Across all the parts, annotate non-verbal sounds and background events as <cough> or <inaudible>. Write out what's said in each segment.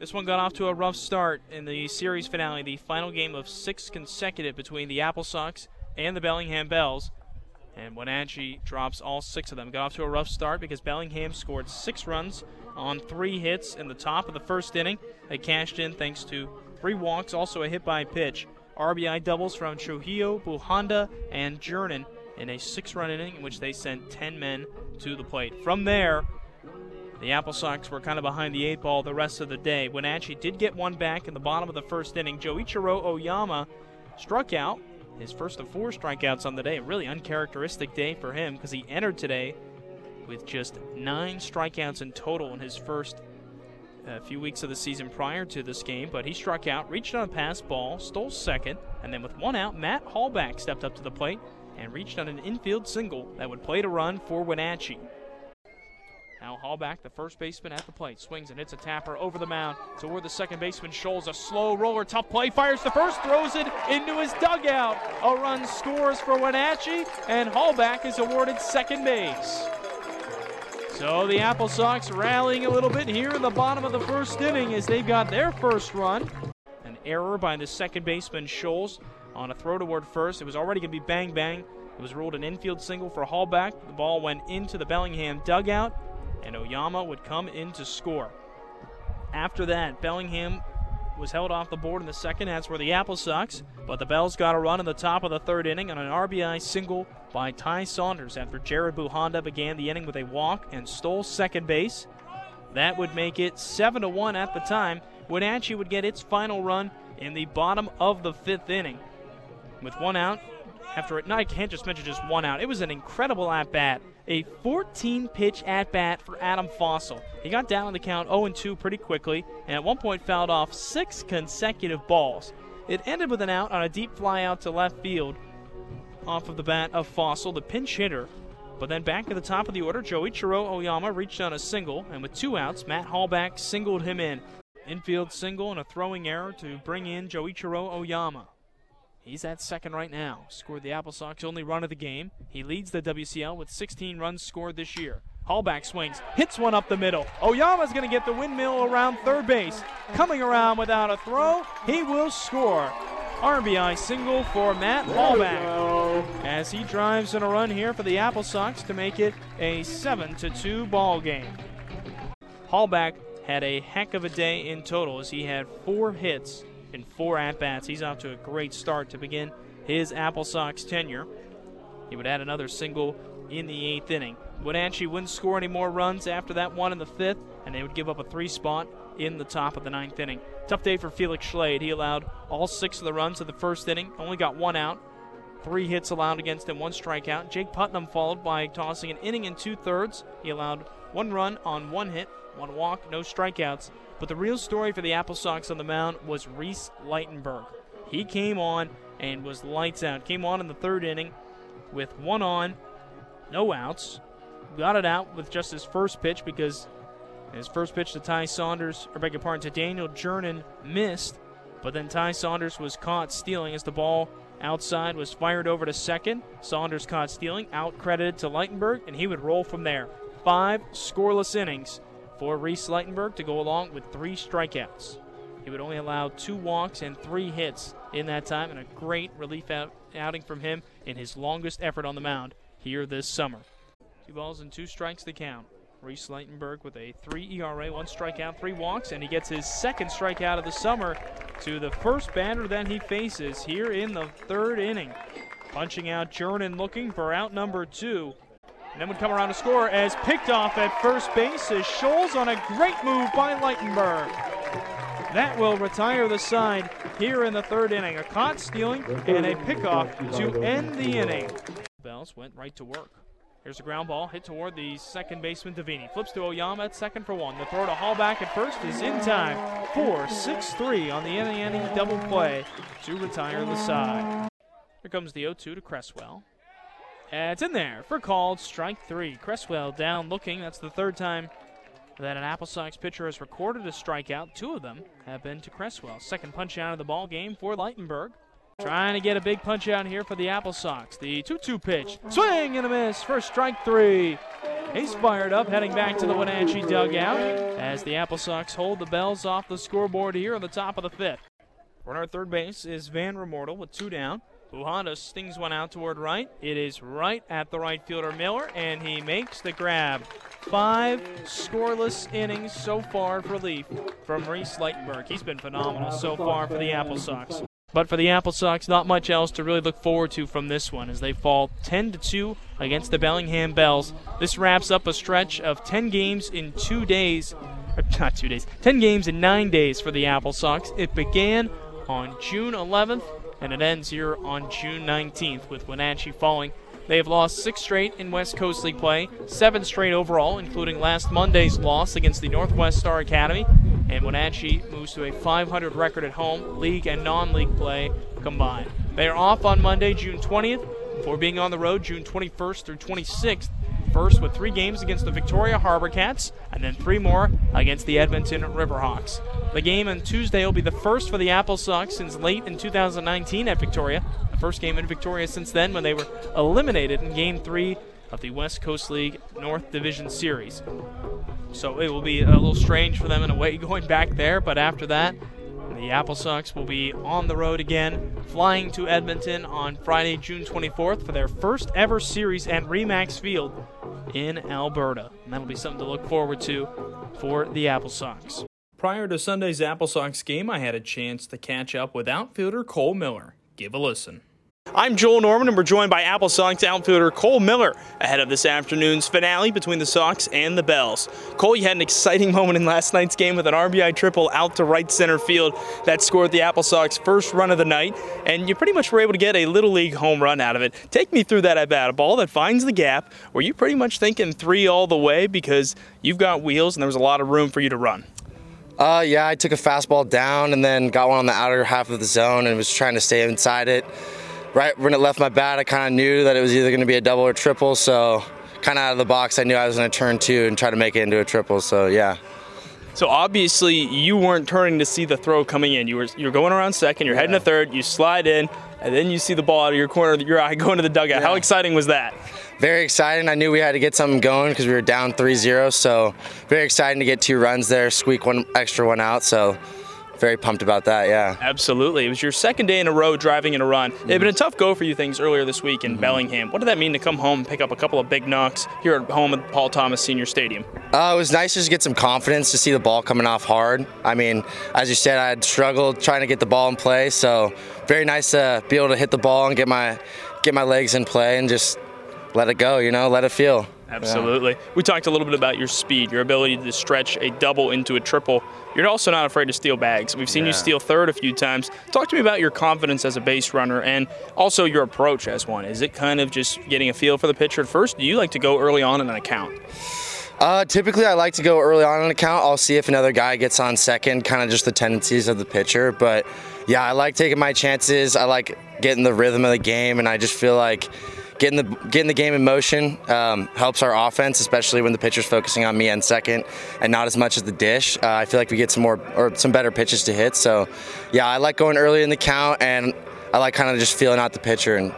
This one got off to a rough start in the series finale, the final game of six consecutive between the Apple Sox and the Bellingham Bells. And Wenatchee drops all six of them. Got off to a rough start because Bellingham scored six runs on three hits in the top of the first inning. They cashed in thanks to three walks, also a hit by pitch. RBI doubles from Trujillo, Bujanda, and Jernan in a six run inning in which they sent 10 men to the plate. From there, the Apple Sox were kind of behind the eight ball the rest of the day. Wenatchee did get one back in the bottom of the first inning. Joichiro Oyama struck out, his first of four strikeouts on the day. A really uncharacteristic day for him because he entered today with just nine strikeouts in total in his first uh, few weeks of the season prior to this game, but he struck out, reached on a pass ball, stole second, and then with one out, Matt Halbach stepped up to the plate and reached on an infield single that would play to run for Wenatchee. Now Halbach, the first baseman at the plate, swings and hits a tapper over the mound toward the second baseman. Scholes, a slow roller, tough play, fires the first, throws it into his dugout. A run scores for Wenatchee, and Halbach is awarded second base. So the Apple Sox rallying a little bit here in the bottom of the first inning as they've got their first run. An error by the second baseman Scholes on a throw toward first. It was already going to be bang bang. It was ruled an infield single for Halbach. The ball went into the Bellingham dugout and Oyama would come in to score. After that, Bellingham was held off the board in the second. That's where the Apple Sox. But the Bells got a run in the top of the third inning on an RBI single by Ty Saunders after Jared Bujanda began the inning with a walk and stole second base. That would make it 7 to 1 at the time. Wenatchee would get its final run in the bottom of the fifth inning. With one out, after it, I can't just mention just one out. It was an incredible at bat a 14 pitch at bat for Adam Fossil. He got down on the count 0 2 pretty quickly, and at one point fouled off six consecutive balls. It ended with an out on a deep fly out to left field off of the bat of Fossil, the pinch hitter. But then back at the top of the order, Joey Joichiro Oyama reached on a single, and with two outs, Matt Halbach singled him in. Infield single and a throwing error to bring in Joey Joichiro Oyama. He's at second right now. Scored the Apple Sox only run of the game. He leads the WCL with 16 runs scored this year. Halbach swings, hits one up the middle. Oyama's going to get the windmill around third base. Coming around without a throw, he will score. RBI single for Matt Halbach as he drives in a run here for the Apple Sox to make it a 7 2 ball game. Halbach had a heck of a day in total as he had four hits in four at bats. He's off to a great start to begin his Apple Sox tenure. He would add another single in the eighth inning. Wenatchee wouldn't score any more runs after that one in the fifth, and they would give up a three spot in the top of the ninth inning. Tough day for Felix Schlade. He allowed all six of the runs of the first inning, only got one out. Three hits allowed against him, one strikeout. Jake Putnam followed by tossing an inning and two thirds. He allowed one run on one hit, one walk, no strikeouts. But the real story for the Apple Sox on the mound was Reese Leitenberg. He came on and was lights out. Came on in the third inning with one on, no outs. Got it out with just his first pitch because his first pitch to Ty Saunders, or beg your pardon, to Daniel Jernan missed. But then Ty Saunders was caught stealing as the ball outside was fired over to second. Saunders caught stealing, out credited to Leitenberg, and he would roll from there. Five scoreless innings for Reese Leitenberg to go along with three strikeouts. He would only allow two walks and three hits in that time, and a great relief out, outing from him in his longest effort on the mound here this summer. Two balls and two strikes to count. Reese Leitenberg with a 3 ERA, one strikeout, three walks, and he gets his second strikeout of the summer to the first batter that he faces here in the third inning. Punching out Jernan looking for out number two. And then would come around to score as picked off at first base as Scholes on a great move by Leitenberg. That will retire the side here in the third inning. A caught stealing and a pickoff to end the inning. Bells went right to work. Here's a ground ball hit toward the second baseman Davini. Flips to Oyama at second for one. The throw to Halbach at first is in time. 4 6 3 on the inning double play to retire the side. Here comes the 0 2 to Cresswell. And it's in there for called strike three. Cresswell down looking. That's the third time that an Apple Sox pitcher has recorded a strikeout. Two of them have been to Cresswell. Second punch out of the ball game for Leitenberg. Trying to get a big punch out here for the Apple Sox. The 2 2 pitch. Swing and a miss for strike three. He's fired up, heading back to the Wenatchee dugout as the Apple Sox hold the Bells off the scoreboard here on the top of the fifth. On our third base is Van Remortel with two down. Bujanda stings one out toward right. It is right at the right fielder Miller, and he makes the grab. Five scoreless innings so far for Leaf from Reese Leitenberg. He's been phenomenal so far for the Apple Sox. But for the Apple Sox, not much else to really look forward to from this one as they fall 10 to 2 against the Bellingham Bells. This wraps up a stretch of 10 games in 2 days. Not 2 days. 10 games in 9 days for the Apple Sox. It began on June 11th and it ends here on June 19th with Wenatchee falling. They have lost six straight in West Coast League play, seven straight overall, including last Monday's loss against the Northwest Star Academy. And Wenatchee moves to a 500 record at home, league and non league play combined. They are off on Monday, June 20th, before being on the road June 21st through 26th First with three games against the Victoria Harbor Cats, and then three more against the Edmonton Riverhawks. The game on Tuesday will be the first for the Apple Sox since late in 2019 at Victoria. The first game in Victoria since then when they were eliminated in Game 3 of the West Coast League North Division Series. So it will be a little strange for them in a way <laughs> going back there, but after that, the Apple Sox will be on the road again, flying to Edmonton on Friday, June 24th for their first ever series at Remax Field in Alberta. And that'll be something to look forward to for the Apple Sox. Prior to Sunday's Apple Sox game, I had a chance to catch up with outfielder Cole Miller. Give a listen. I'm Joel Norman, and we're joined by Apple Sox outfielder Cole Miller ahead of this afternoon's finale between the Sox and the Bells. Cole, you had an exciting moment in last night's game with an RBI triple out to right center field that scored the Apple Sox first run of the night, and you pretty much were able to get a Little League home run out of it. Take me through that at bat. A ball that finds the gap. Were you pretty much thinking three all the way because you've got wheels and there was a lot of room for you to run? Uh, yeah, I took a fastball down and then got one on the outer half of the zone and was trying to stay inside it right when it left my bat, I kind of knew that it was either going to be a double or triple. So, kind of out of the box, I knew I was going to turn two and try to make it into a triple. So, yeah. So obviously you weren't turning to see the throw coming in. You were you're going around second. You're yeah. heading to third. You slide in, and then you see the ball out of your corner of your eye <laughs> going to the dugout. Yeah. How exciting was that? Very exciting. I knew we had to get something going because we were down 3-0. So very exciting to get two runs there, squeak one extra one out. So very pumped about that. Yeah. Absolutely. It was your second day in a row driving in a run. Mm-hmm. It had been a tough go for you things earlier this week in mm-hmm. Bellingham. What did that mean to come home and pick up a couple of big knocks here at home at Paul Thomas Senior Stadium? Uh, it was nice just to get some confidence to see the ball coming off hard. I mean, as you said, I had struggled trying to get the ball in play, so very nice to be able to hit the ball and get my get my legs in play and just let it go. You know, let it feel. Absolutely. Yeah. We talked a little bit about your speed, your ability to stretch a double into a triple. You're also not afraid to steal bags. We've seen yeah. you steal third a few times. Talk to me about your confidence as a base runner and also your approach as one. Is it kind of just getting a feel for the pitcher at first? Do you like to go early on in an account? Uh, typically, I like to go early on in an account. I'll see if another guy gets on second, kind of just the tendencies of the pitcher. But yeah, I like taking my chances. I like getting the rhythm of the game, and I just feel like getting the getting the game in motion um, helps our offense, especially when the pitcher's focusing on me and second, and not as much as the dish. Uh, I feel like we get some more or some better pitches to hit. So, yeah, I like going early in the count, and I like kind of just feeling out the pitcher and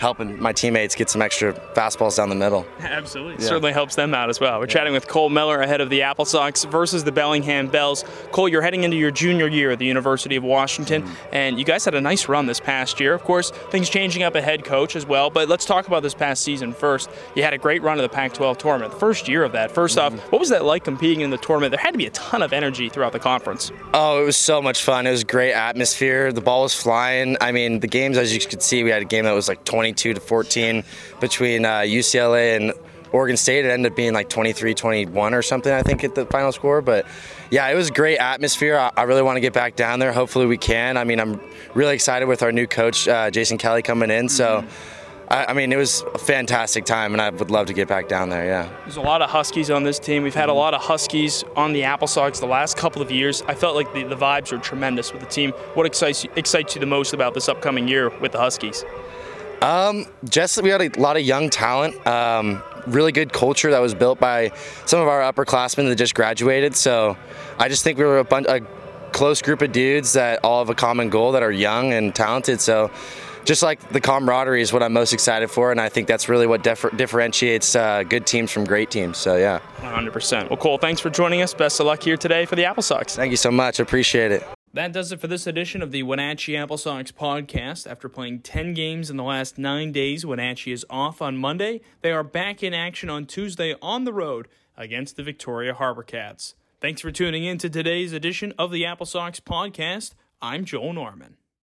helping my teammates get some extra fastballs down the middle. <laughs> Absolutely. Yeah. Certainly helps them out as well. We're yeah. chatting with Cole Miller ahead of the Apple Sox versus the Bellingham Bells. Cole, you're heading into your junior year at the University of Washington, mm-hmm. and you guys had a nice run this past year. Of course, things changing up a head coach as well, but let's talk about this past season first. You had a great run of the Pac 12 tournament, the first year of that. 1st mm-hmm. off, what was that like competing in the tournament? There had to be a ton of energy throughout the conference. Oh, it was so much fun. It was great atmosphere. The ball was flying. I mean, the games, as you could see, we had a game that was like 22 to 14 between uh, UCLA and Oregon State. It ended up being like 23 21 or something, I think, at the final score. But yeah, it was a great atmosphere. I, I really want to get back down there. Hopefully, we can. I mean, I'm really excited with our new coach, uh, Jason Kelly, coming in. So. Mm-hmm. I, mean, it was a fantastic time, and I would love to get back down there. Yeah. There's a lot of Huskies on this team. We've had a lot of Huskies on the Apple Sox the last couple of years. I felt like the, the vibes were tremendous with the team. What excites you, excites you the most about this upcoming year with the Huskies? Um, just we had a lot of young talent. Um, really good culture that was built by some of our upperclassmen that just graduated. So I just think we were a bunch, a close group of dudes that all have a common goal that are young and talented. So just like the camaraderie is what I'm most excited for, and I think that's really what differ- differentiates uh, good teams from great teams. So yeah, 100%. Well, Cole, thanks for joining us. Best of luck here today for the Apple Sox. Thank you so much. Appreciate it. That does it for this edition of the Wenatchee Apple Sox podcast. After playing 10 games in the last nine days, Wenatchee is off on Monday. They are back in action on Tuesday on the road against the Victoria Harbor Cats. Thanks for tuning in to today's edition of the Apple Sox podcast. I'm Joel Norman.